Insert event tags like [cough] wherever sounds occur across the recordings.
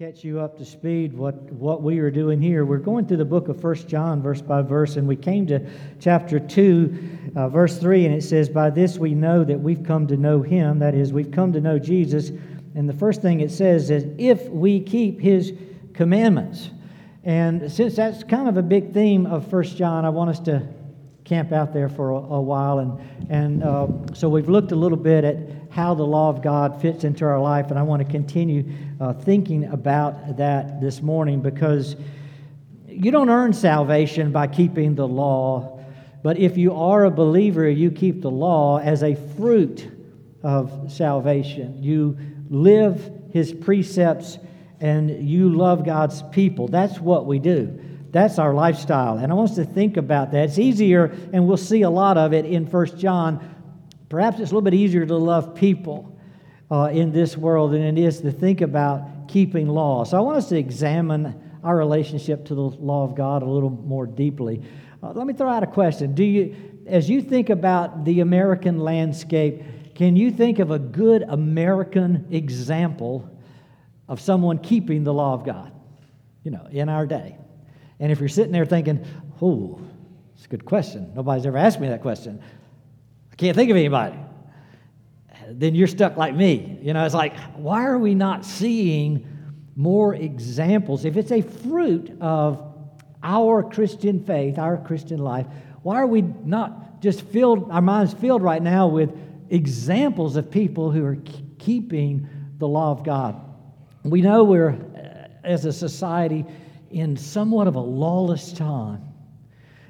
catch you up to speed what, what we are doing here. We're going through the book of First John, verse by verse, and we came to chapter 2, uh, verse 3, and it says, By this we know that we've come to know him, that is, we've come to know Jesus. And the first thing it says is, If we keep his commandments. And since that's kind of a big theme of First John, I want us to camp out there for a, a while. And, and uh, so we've looked a little bit at how the law of God fits into our life, and I want to continue uh, thinking about that this morning because you don't earn salvation by keeping the law, but if you are a believer, you keep the law as a fruit of salvation. You live his precepts and you love God's people. That's what we do. That's our lifestyle. And I want us to think about that. It's easier, and we'll see a lot of it in First John, Perhaps it's a little bit easier to love people uh, in this world than it is to think about keeping law. So I want us to examine our relationship to the law of God a little more deeply. Uh, let me throw out a question. Do you, as you think about the American landscape, can you think of a good American example of someone keeping the law of God? You know, in our day. And if you're sitting there thinking, oh, it's a good question. Nobody's ever asked me that question. Can't think of anybody. Then you're stuck like me. You know, it's like, why are we not seeing more examples? If it's a fruit of our Christian faith, our Christian life, why are we not just filled, our minds filled right now with examples of people who are keeping the law of God? We know we're, uh, as a society, in somewhat of a lawless time.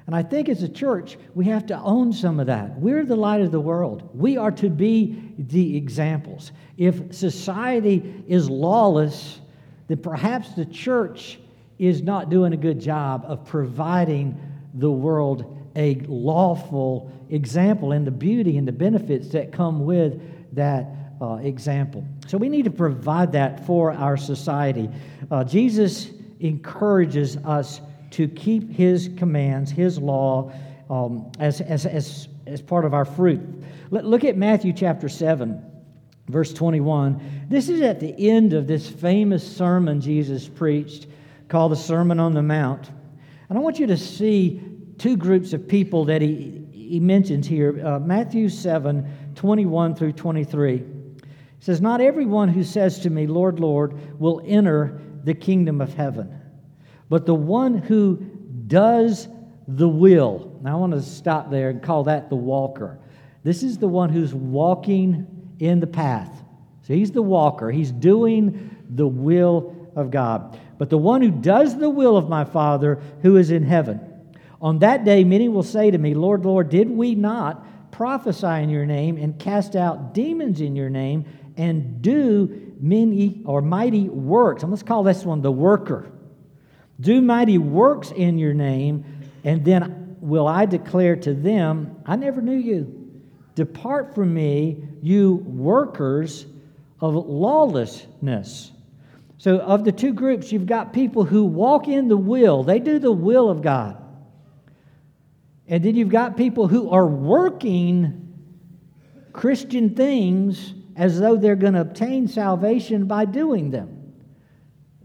And I think as a church, we have to own some of that. We're the light of the world. We are to be the examples. If society is lawless, then perhaps the church is not doing a good job of providing the world a lawful example and the beauty and the benefits that come with that uh, example. So we need to provide that for our society. Uh, Jesus encourages us to keep his commands, his law, um, as, as, as, as part of our fruit. Look at Matthew chapter 7, verse 21. This is at the end of this famous sermon Jesus preached called the Sermon on the Mount. And I want you to see two groups of people that he, he mentions here uh, Matthew 7, 21 through 23. It says, Not everyone who says to me, Lord, Lord, will enter the kingdom of heaven but the one who does the will. Now, I want to stop there and call that the walker. This is the one who's walking in the path. So he's the walker, he's doing the will of God. But the one who does the will of my Father who is in heaven. On that day, many will say to me, Lord, Lord, did we not prophesy in your name and cast out demons in your name and do many or mighty works? And let's call this one the worker. Do mighty works in your name, and then will I declare to them, I never knew you. Depart from me, you workers of lawlessness. So, of the two groups, you've got people who walk in the will, they do the will of God. And then you've got people who are working Christian things as though they're going to obtain salvation by doing them.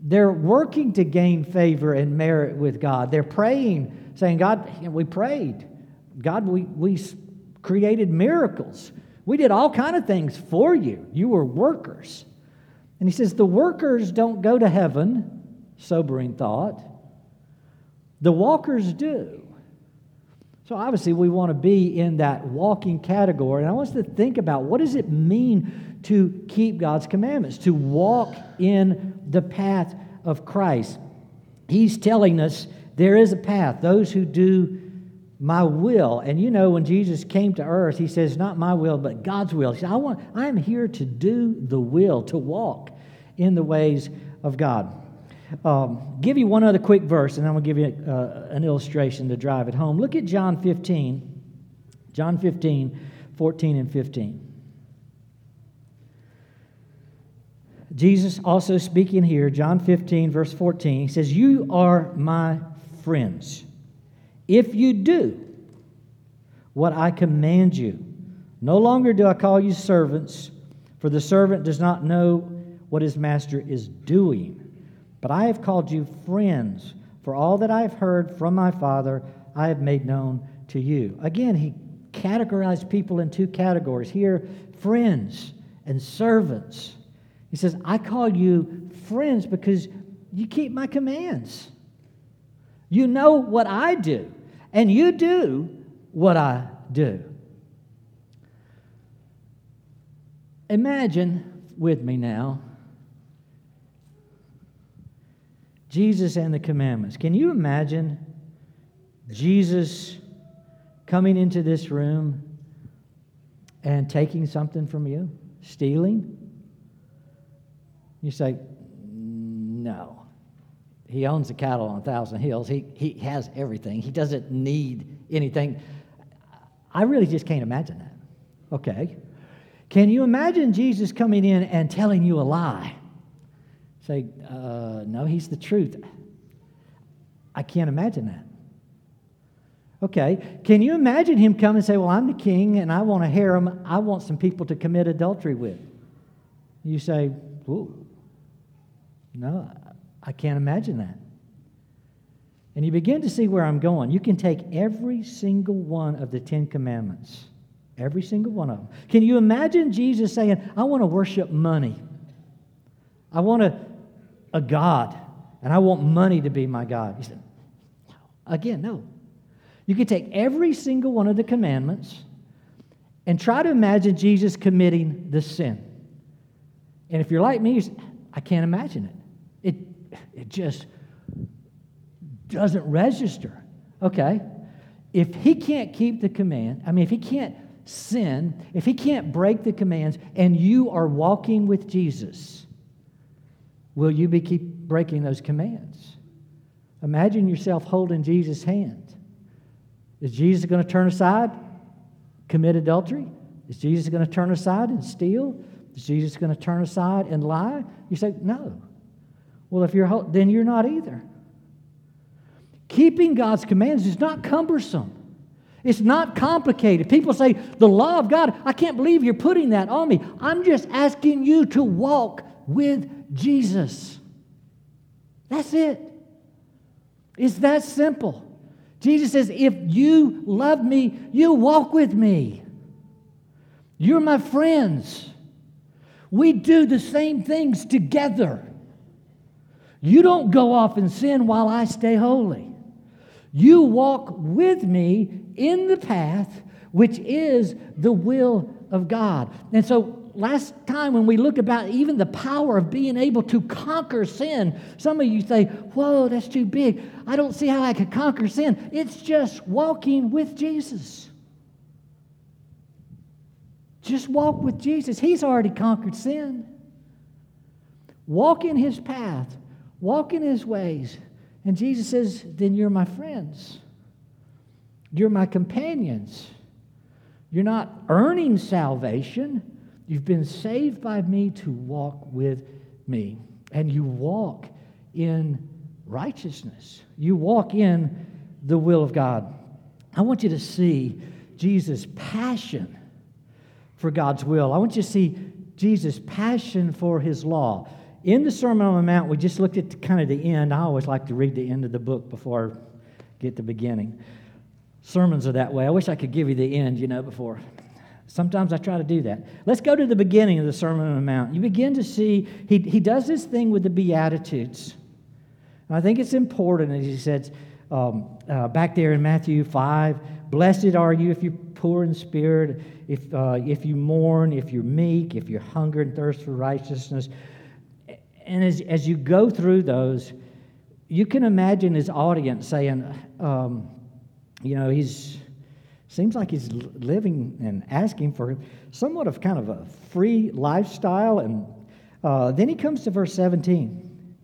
They're working to gain favor and merit with God. They're praying, saying, God, we prayed. God, we, we created miracles. We did all kind of things for you. You were workers. And he says, the workers don't go to heaven, sobering thought. The walkers do. So obviously we want to be in that walking category. And I want us to think about what does it mean to keep God's commandments, to walk in the path of Christ. He's telling us there is a path. Those who do my will. And you know, when Jesus came to earth, he says, Not my will, but God's will. He said, I, want, I am here to do the will, to walk in the ways of God. Um, give you one other quick verse, and I'm going to give you uh, an illustration to drive it home. Look at John 15, John 15, 14 and 15. Jesus also speaking here, John 15, verse 14, he says, You are my friends if you do what I command you. No longer do I call you servants, for the servant does not know what his master is doing, But I have called you friends, for all that I have heard from my Father, I have made known to you. Again, he categorized people in two categories. Here, friends and servants. He says, I call you friends because you keep my commands. You know what I do, and you do what I do. Imagine with me now Jesus and the commandments. Can you imagine Jesus coming into this room and taking something from you? Stealing? You say, no. He owns the cattle on a thousand hills. He, he has everything. He doesn't need anything. I really just can't imagine that. Okay. Can you imagine Jesus coming in and telling you a lie? Say, uh, no, he's the truth. I can't imagine that. Okay, can you imagine him come and say, Well, I'm the king and I want a harem I want some people to commit adultery with? You say, Ooh, no, I can't imagine that. And you begin to see where I'm going. You can take every single one of the Ten Commandments, every single one of them. Can you imagine Jesus saying, I want to worship money? I want a, a God, and I want money to be my God. He said, Again, no. You can take every single one of the commandments and try to imagine Jesus committing the sin. And if you're like me, I can't imagine it. It, it just doesn't register. Okay? If he can't keep the command, I mean, if he can't sin, if he can't break the commands, and you are walking with Jesus, will you be keep breaking those commands? Imagine yourself holding Jesus' hand. Is Jesus going to turn aside, commit adultery? Is Jesus going to turn aside and steal? Is Jesus going to turn aside and lie? You say, no. Well, if you're, then you're not either. Keeping God's commands is not cumbersome. It's not complicated. People say, the law of God, I can't believe you're putting that on me. I'm just asking you to walk with Jesus. That's it. It's that simple. Jesus says, if you love me, you walk with me. You're my friends. We do the same things together. You don't go off and sin while I stay holy. You walk with me in the path which is the will of God. And so last time when we look about even the power of being able to conquer sin, some of you say, Whoa, that's too big. I don't see how I could conquer sin. It's just walking with Jesus. Just walk with Jesus. He's already conquered sin. Walk in his path, walk in his ways. And Jesus says, Then you're my friends, you're my companions. You're not earning salvation. You've been saved by me to walk with me. And you walk in righteousness. You walk in the will of God. I want you to see Jesus' passion for God's will. I want you to see Jesus' passion for his law. In the Sermon on the Mount, we just looked at kind of the end. I always like to read the end of the book before I get the beginning. Sermons are that way. I wish I could give you the end, you know, before Sometimes I try to do that. Let's go to the beginning of the Sermon on the Mount. You begin to see, he, he does this thing with the Beatitudes. And I think it's important, as he says um, uh, back there in Matthew 5 Blessed are you if you're poor in spirit, if, uh, if you mourn, if you're meek, if you hunger and thirst for righteousness. And as, as you go through those, you can imagine his audience saying, um, you know, he's Seems like he's living and asking for somewhat of kind of a free lifestyle. And uh, then he comes to verse 17,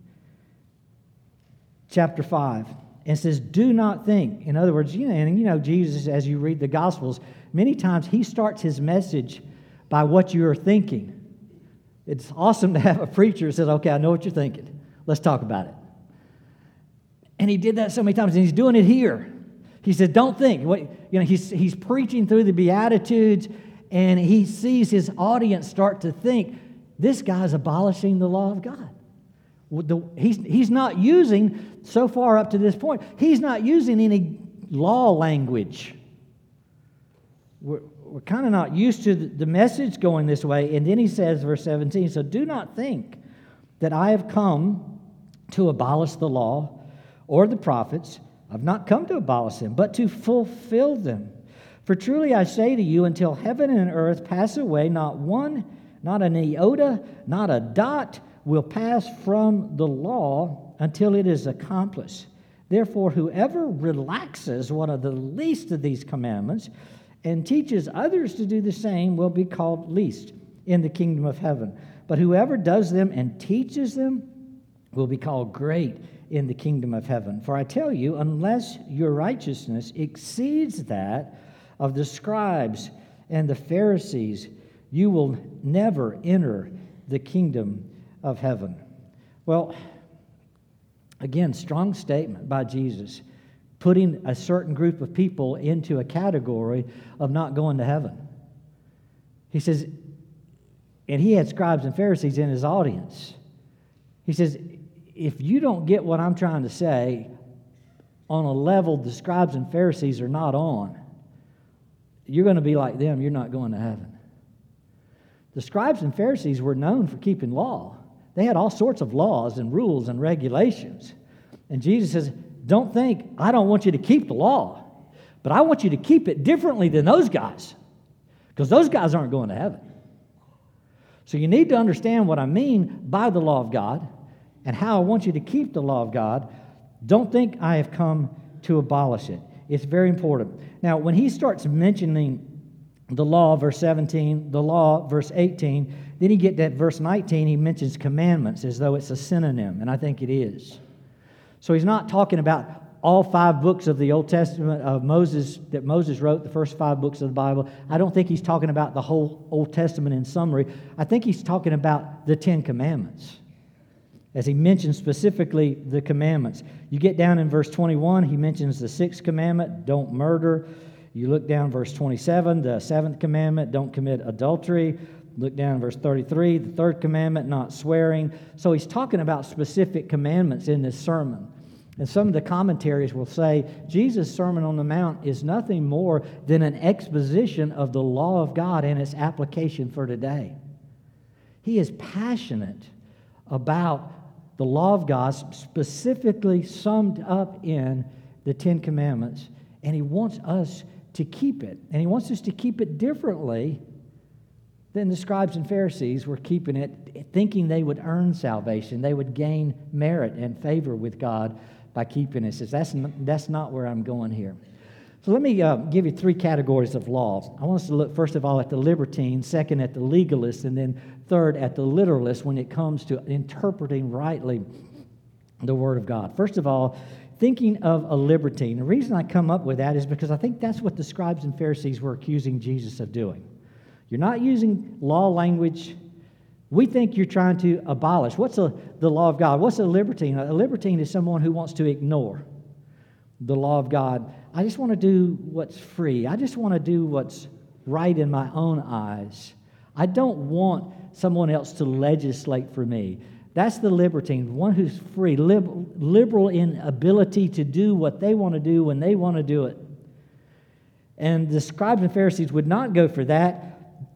chapter 5, and says, Do not think. In other words, you know, and you know, Jesus, as you read the Gospels, many times he starts his message by what you are thinking. It's awesome to have a preacher who says, Okay, I know what you're thinking. Let's talk about it. And he did that so many times, and he's doing it here. He said, Don't think. What, you know, he's, he's preaching through the Beatitudes, and he sees his audience start to think, This guy's abolishing the law of God. he's, he's not using, so far up to this point, he's not using any law language. We're, we're kind of not used to the message going this way. And then he says, verse 17, so do not think that I have come to abolish the law or the prophets. I've not come to abolish them, but to fulfill them. For truly I say to you, until heaven and earth pass away, not one, not an iota, not a dot will pass from the law until it is accomplished. Therefore, whoever relaxes one of the least of these commandments and teaches others to do the same will be called least in the kingdom of heaven. But whoever does them and teaches them will be called great in the kingdom of heaven. For I tell you, unless your righteousness exceeds that of the scribes and the Pharisees, you will never enter the kingdom of heaven. Well, again, strong statement by Jesus, putting a certain group of people into a category of not going to heaven. He says, and he had scribes and Pharisees in his audience. He says, if you don't get what I'm trying to say on a level the scribes and Pharisees are not on, you're going to be like them. You're not going to heaven. The scribes and Pharisees were known for keeping law. They had all sorts of laws and rules and regulations. And Jesus says, Don't think I don't want you to keep the law, but I want you to keep it differently than those guys, because those guys aren't going to heaven. So you need to understand what I mean by the law of God and how I want you to keep the law of God. Don't think I have come to abolish it. It's very important. Now, when he starts mentioning the law, verse 17, the law, verse 18, then he get that verse 19, he mentions commandments as though it's a synonym, and I think it is. So he's not talking about all five books of the Old Testament of Moses that Moses wrote, the first five books of the Bible. I don't think he's talking about the whole Old Testament in summary. I think he's talking about the Ten Commandments as he mentions specifically the commandments. You get down in verse 21, he mentions the sixth commandment don't murder. You look down verse 27, the seventh commandment don't commit adultery. Look down verse 33, the third commandment, not swearing. So he's talking about specific commandments in this sermon. And some of the commentaries will say Jesus' Sermon on the Mount is nothing more than an exposition of the law of God and its application for today. He is passionate about the law of God, specifically summed up in the Ten Commandments, and he wants us to keep it. And he wants us to keep it differently than the scribes and Pharisees were keeping it, thinking they would earn salvation, they would gain merit and favor with God by keeping it. Says that's that's not where I'm going here. So let me uh, give you three categories of laws. I want us to look first of all at the libertine, second at the legalist, and then third at the literalist when it comes to interpreting rightly the Word of God. First of all, thinking of a libertine. The reason I come up with that is because I think that's what the scribes and Pharisees were accusing Jesus of doing. You're not using law language. We think you're trying to abolish. What's a, the law of God? What's a libertine? A libertine is someone who wants to ignore the law of God. I just want to do what's free. I just want to do what's right in my own eyes. I don't want someone else to legislate for me. That's the libertine, one who's free, lib- liberal in ability to do what they want to do when they want to do it. And the scribes and Pharisees would not go for that.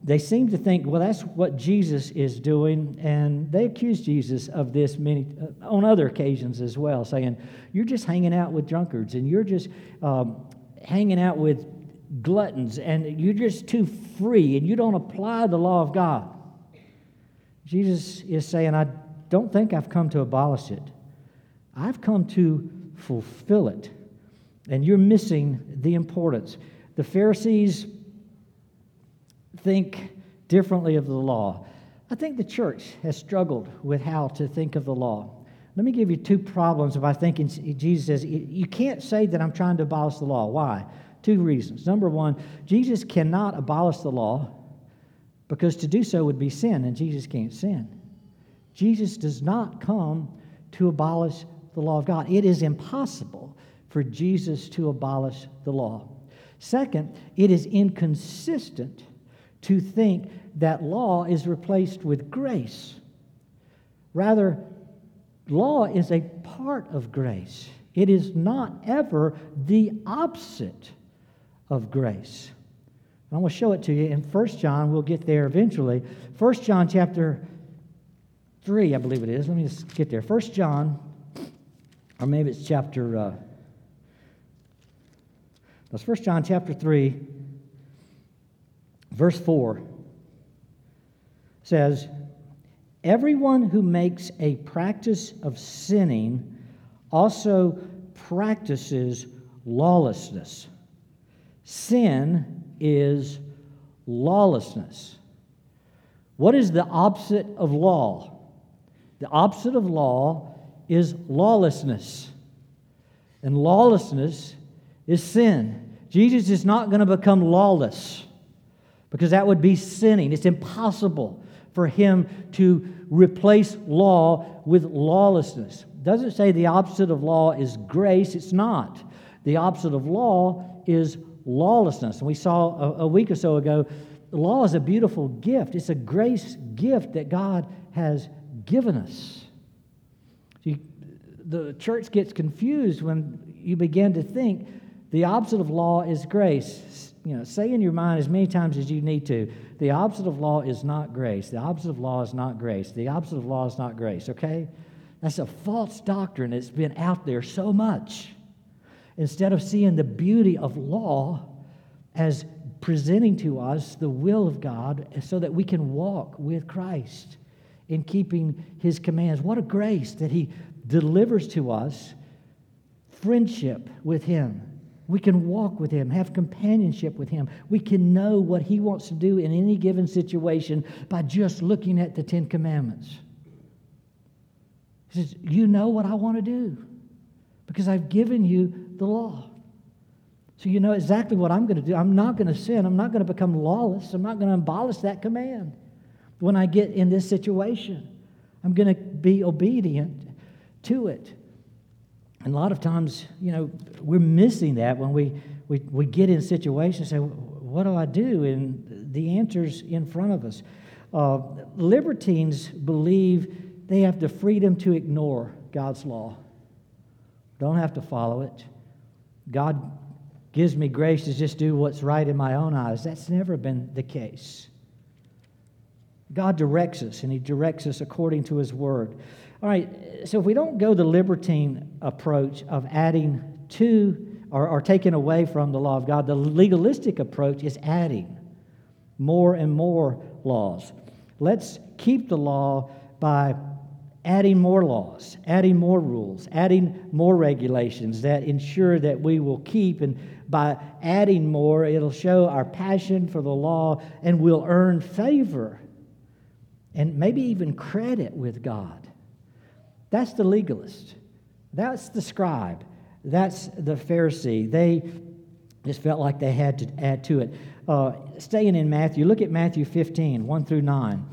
They seem to think, well, that's what Jesus is doing. And they accuse Jesus of this many, uh, on other occasions as well, saying, you're just hanging out with drunkards and you're just um, hanging out with gluttons and you're just too free and you don't apply the law of God. Jesus is saying, I don't think I've come to abolish it. I've come to fulfill it. And you're missing the importance. The Pharisees think differently of the law. I think the church has struggled with how to think of the law. Let me give you two problems if thinking Jesus says, you can't say that I'm trying to abolish the law. Why? Two reasons. Number one, Jesus cannot abolish the law because to do so would be sin, and Jesus can't sin. Jesus does not come to abolish the law of God. It is impossible for Jesus to abolish the law. Second, it is inconsistent to think that law is replaced with grace. Rather, law is a part of grace. It is not ever the opposite of grace. I'm going to show it to you in 1 John. We'll get there eventually. 1 John chapter 3, I believe it is. Let me just get there. 1 John, or maybe it's chapter. Uh, that's 1 John chapter 3, verse 4 says, Everyone who makes a practice of sinning also practices lawlessness. Sin is lawlessness. What is the opposite of law? The opposite of law is lawlessness. And lawlessness is sin. Jesus is not going to become lawless because that would be sinning. It's impossible for him to replace law with lawlessness. Doesn't say the opposite of law is grace, it's not. The opposite of law is lawlessness. And we saw a, a week or so ago, law is a beautiful gift. It's a grace gift that God has given us. See, the church gets confused when you begin to think the opposite of law is grace. You know, say in your mind as many times as you need to, the opposite of law is not grace. The opposite of law is not grace. The opposite of law is not grace, okay? That's a false doctrine that's been out there so much. Instead of seeing the beauty of law as presenting to us the will of God so that we can walk with Christ in keeping his commands. What a grace that he delivers to us friendship with him. We can walk with him, have companionship with him. We can know what he wants to do in any given situation by just looking at the Ten Commandments. He says, You know what I want to do because I've given you the law. So you know exactly what I'm going to do. I'm not going to sin. I'm not going to become lawless. I'm not going to abolish that command when I get in this situation. I'm going to be obedient to it. And a lot of times, you know, we're missing that when we, we, we get in situations and say, what do I do? And the answer's in front of us. Uh, libertines believe they have the freedom to ignore God's law, don't have to follow it. God gives me grace to just do what's right in my own eyes. That's never been the case. God directs us, and He directs us according to His Word. All right, so if we don't go the libertine approach of adding to or, or taking away from the law of God, the legalistic approach is adding more and more laws. Let's keep the law by adding more laws, adding more rules, adding more regulations that ensure that we will keep. And by adding more, it'll show our passion for the law and we'll earn favor and maybe even credit with God. That's the legalist. That's the scribe. That's the Pharisee. They just felt like they had to add to it. Uh, staying in Matthew, look at Matthew 15, 1 through 9.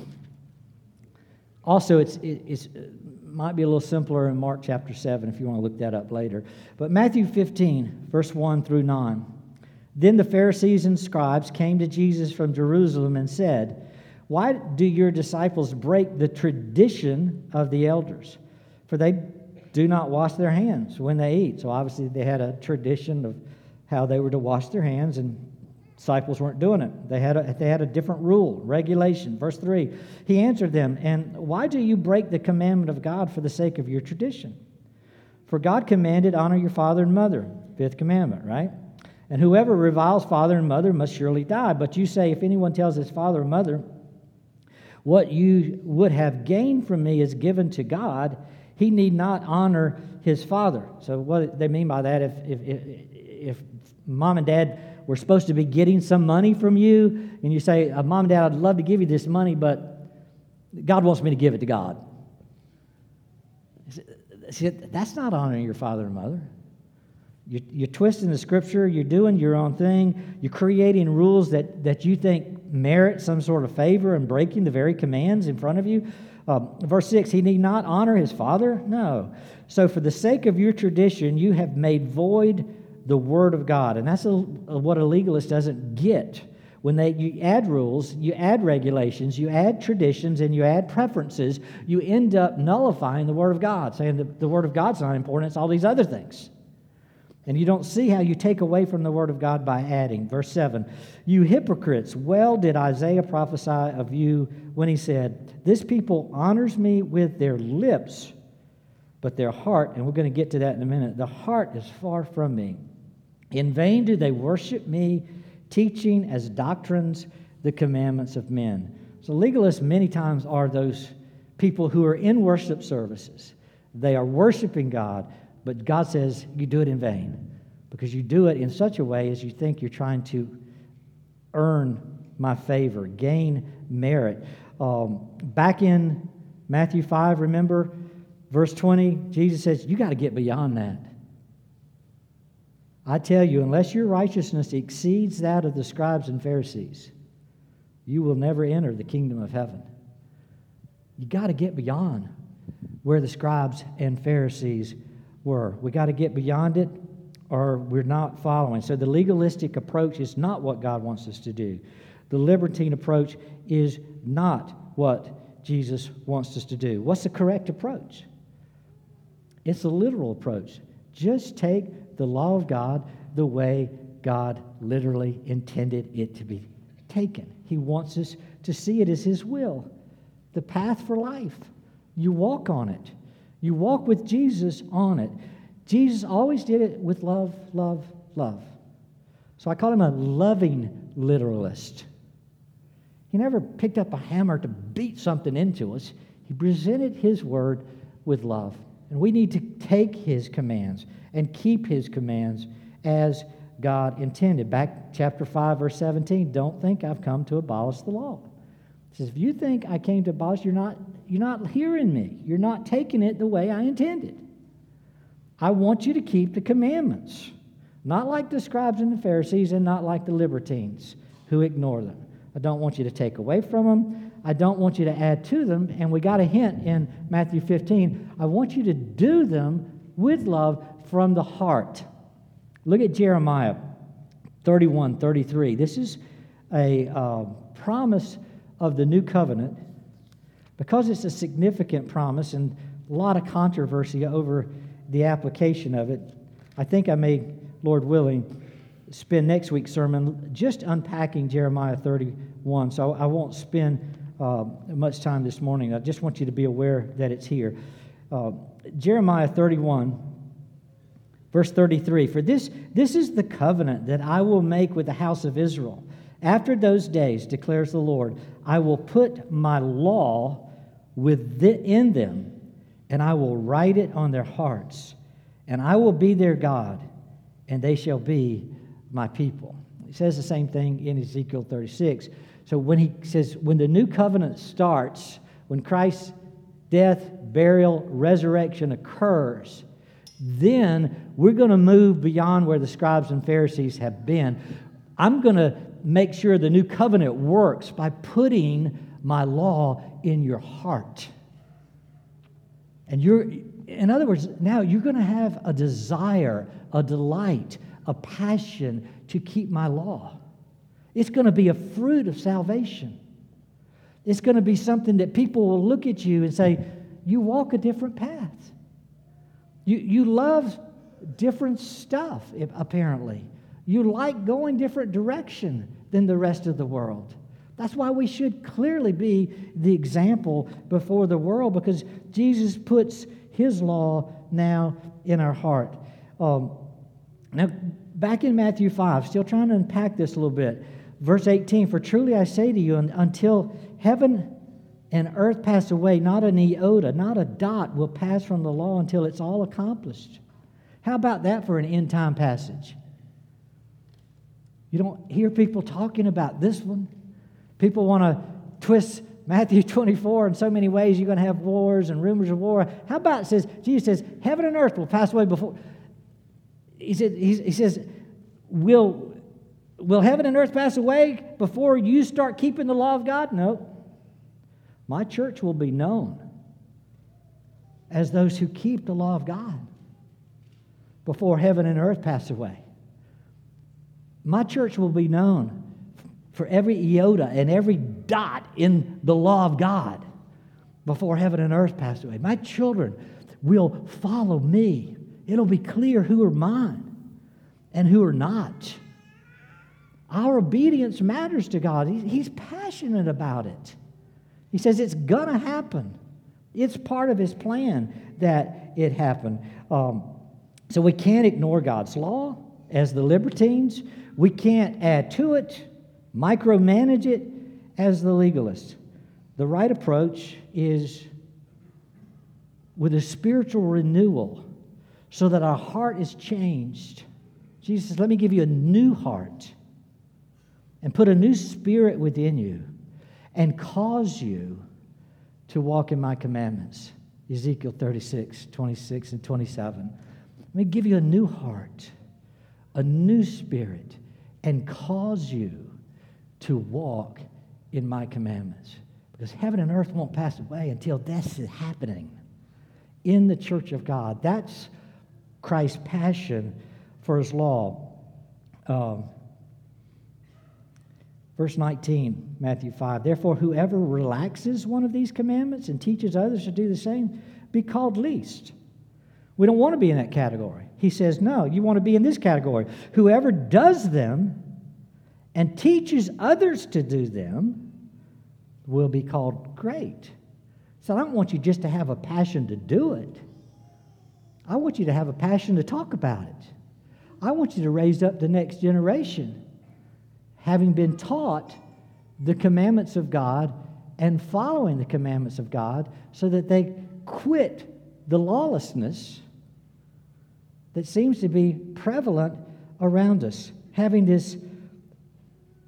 Also, it's, it it's, it might be a little simpler in Mark chapter 7 if you want to look that up later. But Matthew 15, verse 1 through 9. Then the Pharisees and scribes came to Jesus from Jerusalem and said, why do your disciples break the tradition of the elders? For they do not wash their hands when they eat. So obviously they had a tradition of how they were to wash their hands, and disciples weren't doing it. They had a, they had a different rule, regulation. Verse 3 He answered them, And why do you break the commandment of God for the sake of your tradition? For God commanded, Honor your father and mother. Fifth commandment, right? And whoever reviles father and mother must surely die. But you say, If anyone tells his father or mother, what you would have gained from me is given to God. He need not honor his father. So, what they mean by that, if, if, if, mom and dad were supposed to be getting some money from you, and you say, uh, Mom and Dad, I'd love to give you this money, but God wants me to give it to God. See, that's not honoring your father and mother. You're, you're, twisting the scripture, you're doing your own thing, you're creating rules that, that you think merit some sort of favor and breaking the very commands in front of you. Um, verse 6 He need not honor his father? No. So, for the sake of your tradition, you have made void the word of God. And that's a, a, what a legalist doesn't get. When they, you add rules, you add regulations, you add traditions, and you add preferences, you end up nullifying the Word of God, saying that the Word of God's not important, it's all these other things. And you don't see how you take away from the Word of God by adding. Verse 7 You hypocrites, well did Isaiah prophesy of you when he said, This people honors me with their lips, but their heart, and we're going to get to that in a minute, the heart is far from me. In vain do they worship me teaching as doctrines the commandments of men. So, legalists many times are those people who are in worship services. They are worshiping God, but God says you do it in vain because you do it in such a way as you think you're trying to earn my favor, gain merit. Um, back in Matthew 5, remember, verse 20, Jesus says, You got to get beyond that. I tell you, unless your righteousness exceeds that of the scribes and Pharisees, you will never enter the kingdom of heaven. You got to get beyond where the scribes and Pharisees were. We got to get beyond it or we're not following. So the legalistic approach is not what God wants us to do. The libertine approach is not what Jesus wants us to do. What's the correct approach? It's a literal approach. Just take the law of God the way God literally intended it to be taken. He wants us to see it as His will, the path for life. You walk on it, you walk with Jesus on it. Jesus always did it with love, love, love. So I call him a loving literalist. He never picked up a hammer to beat something into us. He presented his word with love. And we need to take his commands and keep his commands as God intended. Back chapter 5, verse 17. Don't think I've come to abolish the law. He says, if you think I came to abolish, you're not, you're not hearing me. You're not taking it the way I intended. I want you to keep the commandments, not like the scribes and the Pharisees, and not like the libertines who ignore them. I don't want you to take away from them. I don't want you to add to them. And we got a hint in Matthew 15. I want you to do them with love from the heart. Look at Jeremiah 31 33. This is a uh, promise of the new covenant because it's a significant promise and a lot of controversy over the application of it. I think I may, Lord willing, spend next week's sermon just unpacking Jeremiah 31. So I won't spend uh, much time this morning. I just want you to be aware that it's here. Uh, Jeremiah 31 Verse 33 For this, this is the covenant that I will make with the house of Israel. After those days, declares the Lord, I will put my law within them, and I will write it on their hearts, and I will be their God, and they shall be my people. He says the same thing in Ezekiel 36. So when he says, when the new covenant starts, when Christ's death, burial, resurrection occurs, then we're going to move beyond where the scribes and Pharisees have been. I'm going to make sure the new covenant works by putting my law in your heart. And you're, in other words, now you're going to have a desire, a delight, a passion to keep my law. It's going to be a fruit of salvation. It's going to be something that people will look at you and say, You walk a different path. You, you love different stuff, apparently. You like going different direction than the rest of the world. That's why we should clearly be the example before the world because Jesus puts his law now in our heart. Um, now, back in Matthew 5, still trying to unpack this a little bit. Verse 18 For truly I say to you, until heaven and earth pass away, not an iota, not a dot will pass from the law until it's all accomplished. How about that for an end time passage? You don't hear people talking about this one. People want to twist Matthew [laughs] 24 in so many ways. You're going to have wars and rumors of war. How about it says, Jesus says, heaven and earth will pass away before. He, said, he says, will, will heaven and earth pass away before you start keeping the law of God? No. My church will be known as those who keep the law of God before heaven and earth pass away. My church will be known for every iota and every dot in the law of God before heaven and earth pass away. My children will follow me. It'll be clear who are mine and who are not. Our obedience matters to God. He's passionate about it. He says it's going to happen. It's part of His plan that it happen. Um, so we can't ignore God's law as the libertines. We can't add to it, micromanage it as the legalists. The right approach is with a spiritual renewal so that our heart is changed. Jesus says, Let me give you a new heart and put a new spirit within you and cause you to walk in my commandments. Ezekiel 36, 26, and 27. Let me give you a new heart, a new spirit, and cause you to walk in my commandments. Because heaven and earth won't pass away until this is happening in the church of God. That's Christ's passion for his law. Um, verse 19, Matthew 5. Therefore, whoever relaxes one of these commandments and teaches others to do the same, be called least. We don't want to be in that category. He says, no, you want to be in this category. Whoever does them and teaches others to do them will be called great. So I don't want you just to have a passion to do it. I want you to have a passion to talk about it. I want you to raise up the next generation, having been taught the commandments of God and following the commandments of God so that they quit the lawlessness that seems to be prevalent around us, having this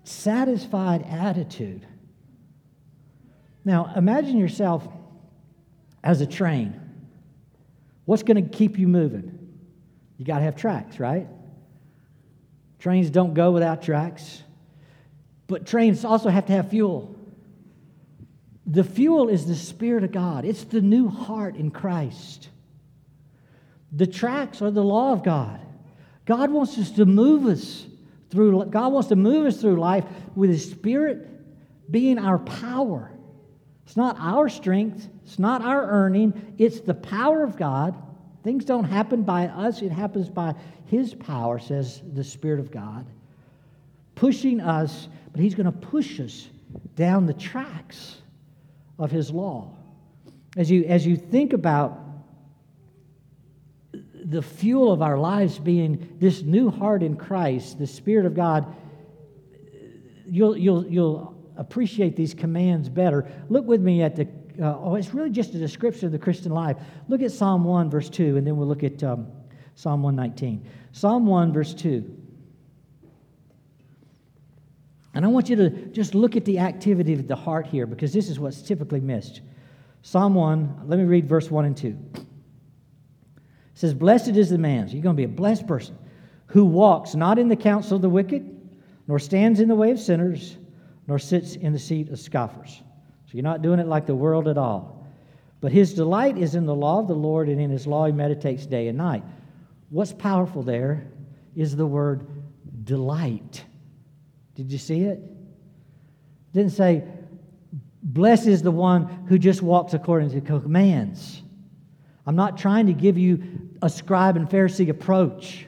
satisfied attitude now, imagine yourself as a train. What's going to keep you moving? You got to have tracks, right? Trains don't go without tracks. But trains also have to have fuel. The fuel is the Spirit of God, it's the new heart in Christ. The tracks are the law of God. God wants us to move us through, God wants to move us through life with His Spirit being our power. It's not our strength, it's not our earning, it's the power of God. Things don't happen by us, it happens by His power, says the Spirit of God, pushing us, but He's going to push us down the tracks of His law. As you, as you think about the fuel of our lives being this new heart in Christ, the Spirit of God, you'll, you'll, you'll appreciate these commands better, look with me at the, uh, oh, it's really just a description of the Christian life. Look at Psalm 1, verse 2, and then we'll look at um, Psalm 119. Psalm 1, verse 2. And I want you to just look at the activity of the heart here because this is what's typically missed. Psalm 1, let me read verse 1 and 2. It says, Blessed is the man, so you're going to be a blessed person, who walks not in the counsel of the wicked, nor stands in the way of sinners, nor sits in the seat of scoffers. So you're not doing it like the world at all. But his delight is in the law of the Lord, and in his law he meditates day and night. What's powerful there is the word delight. Did you see it? it didn't say, Blessed is the one who just walks according to commands. I'm not trying to give you a scribe and Pharisee approach.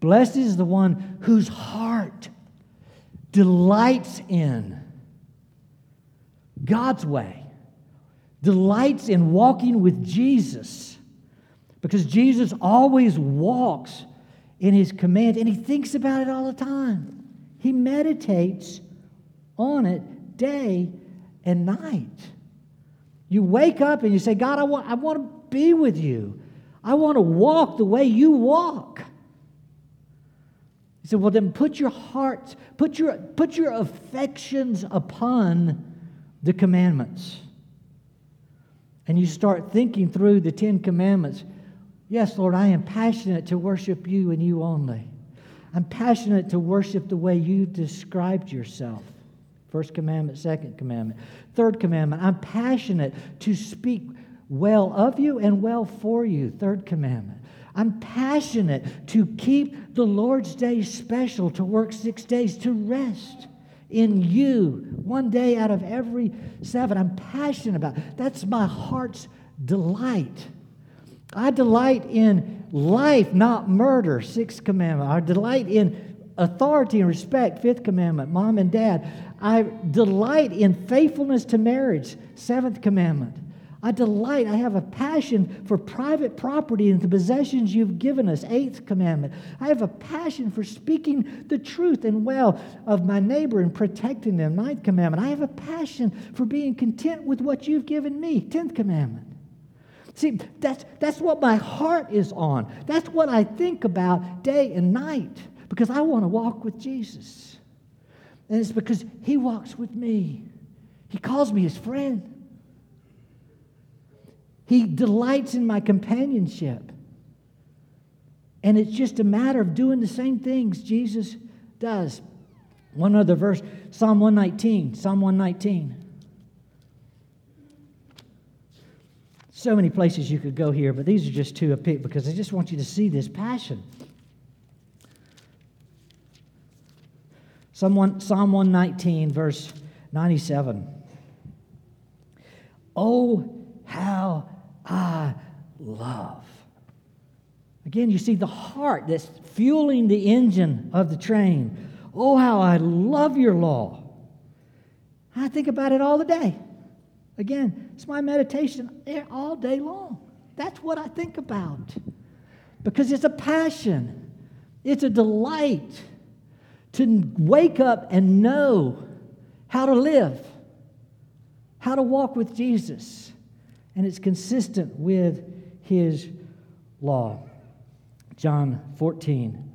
Blessed is the one whose heart delights in God's way, delights in walking with Jesus, because Jesus always walks in his command and he thinks about it all the time. He meditates on it day and night. You wake up and you say, God, I want, I want to be with you. I want to walk the way you walk. He said, Well, then put your hearts, put your, put your affections upon the commandments. And you start thinking through the Ten Commandments. Yes, Lord, I am passionate to worship you and you only. I'm passionate to worship the way you described yourself. First commandment, second commandment. Third commandment, I'm passionate to speak well of you and well for you. Third commandment. I'm passionate to keep the Lord's Day special, to work six days, to rest in you one day out of every seven. I'm passionate about it. That's my heart's delight. I delight in life, not murder, sixth commandment. I delight in authority and respect, fifth commandment, mom and dad. I delight in faithfulness to marriage, seventh commandment. I delight, I have a passion for private property and the possessions you've given us. Eighth commandment. I have a passion for speaking the truth and well of my neighbor and protecting them. Ninth commandment. I have a passion for being content with what you've given me. Tenth commandment. See, that's, that's what my heart is on. That's what I think about day and night because I want to walk with Jesus. And it's because He walks with me, He calls me His friend. He delights in my companionship. And it's just a matter of doing the same things Jesus does. One other verse, Psalm 119. Psalm 119. So many places you could go here, but these are just two a pick because I just want you to see this passion. Psalm 119, verse 97. Oh, how I love. Again, you see the heart that's fueling the engine of the train. Oh, how I love your law. I think about it all the day. Again, it's my meditation all day long. That's what I think about. Because it's a passion, it's a delight to wake up and know how to live, how to walk with Jesus and it's consistent with his law. John 14,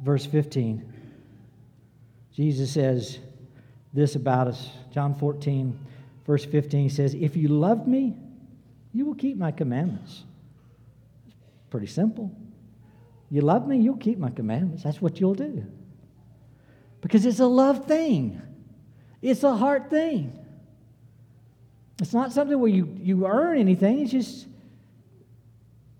verse 15. Jesus says this about us. John 14, verse 15 he says, If you love me, you will keep my commandments. It's pretty simple. You love me, you'll keep my commandments. That's what you'll do. Because it's a love thing, it's a heart thing. It's not something where you, you earn anything. It's just,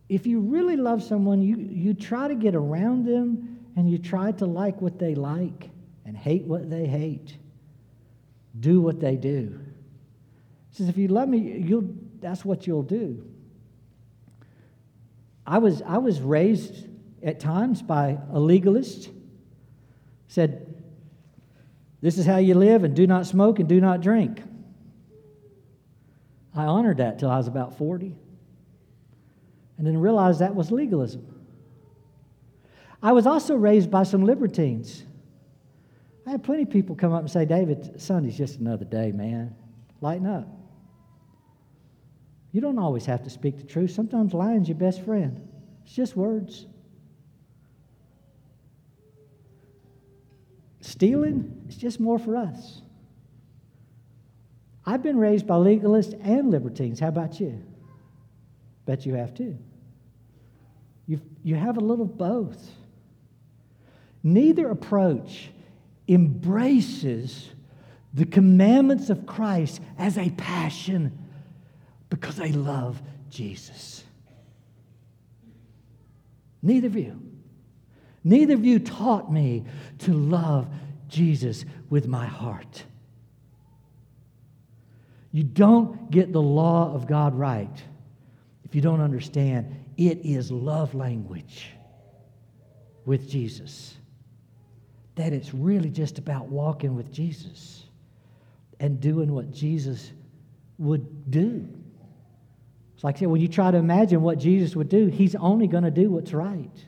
if you really love someone, you, you try to get around them and you try to like what they like and hate what they hate. Do what they do. He says, if you love me, you'll, that's what you'll do. I was, I was raised at times by a legalist. Said, this is how you live, and do not smoke and do not drink. I honored that till I was about 40 and then realized that was legalism. I was also raised by some libertines. I had plenty of people come up and say, David, Sunday's just another day, man. Lighten up. You don't always have to speak the truth. Sometimes lying's your best friend. It's just words. Stealing, it's just more for us. I've been raised by legalists and libertines. How about you? Bet you have too. you you have a little both. Neither approach embraces the commandments of Christ as a passion because they love Jesus. Neither of you. Neither of you taught me to love Jesus with my heart. You don't get the law of God right if you don't understand it is love language with Jesus. That it's really just about walking with Jesus and doing what Jesus would do. It's like I said, when you try to imagine what Jesus would do, he's only going to do what's right.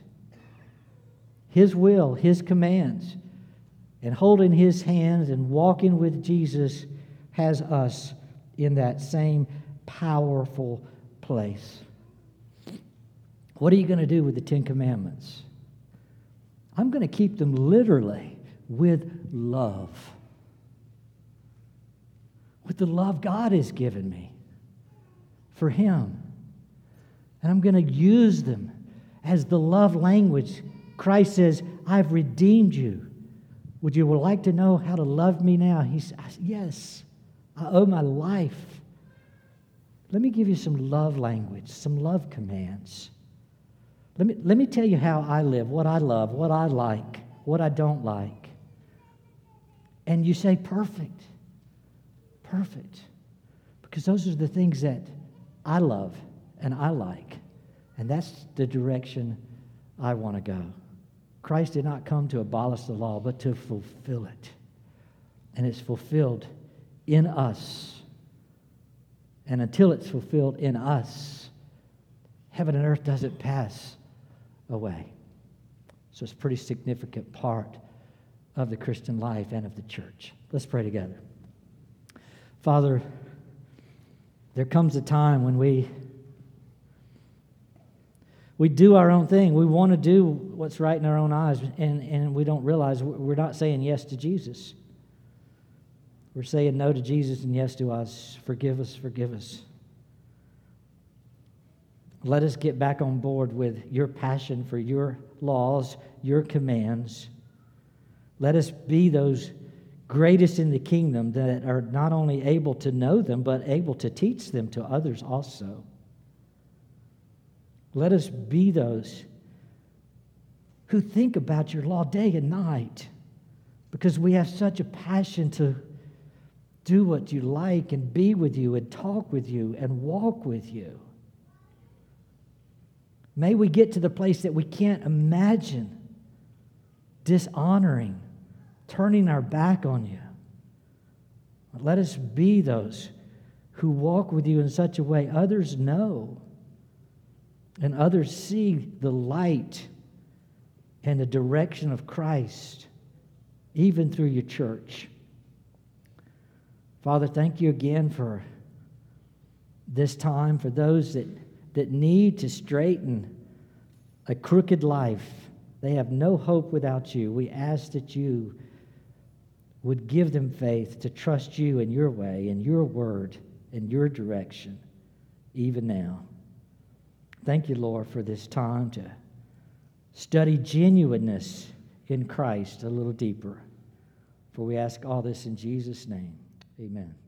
His will, his commands, and holding his hands and walking with Jesus has us in that same powerful place. What are you going to do with the Ten Commandments? I'm going to keep them literally with love. With the love God has given me for Him. And I'm going to use them as the love language. Christ says, I've redeemed you. Would you like to know how to love me now? He says, Yes. I owe my life. Let me give you some love language, some love commands. Let me, let me tell you how I live, what I love, what I like, what I don't like. And you say, perfect. Perfect. Because those are the things that I love and I like. And that's the direction I want to go. Christ did not come to abolish the law, but to fulfill it. And it's fulfilled in us. And until it's fulfilled in us, heaven and earth doesn't pass away. So it's a pretty significant part of the Christian life and of the church. Let's pray together. Father, there comes a time when we we do our own thing. We want to do what's right in our own eyes, and, and we don't realize we're not saying yes to Jesus. We're saying no to Jesus and yes to us. Forgive us, forgive us. Let us get back on board with your passion for your laws, your commands. Let us be those greatest in the kingdom that are not only able to know them, but able to teach them to others also. Let us be those who think about your law day and night because we have such a passion to do what you like and be with you and talk with you and walk with you. May we get to the place that we can't imagine dishonoring, turning our back on you. Let us be those who walk with you in such a way others know and others see the light and the direction of Christ, even through your church. Father, thank you again for this time, for those that, that need to straighten a crooked life. They have no hope without you. We ask that you would give them faith to trust you in your way, in your word, in your direction, even now. Thank you, Lord, for this time to study genuineness in Christ a little deeper. For we ask all this in Jesus' name. Amen.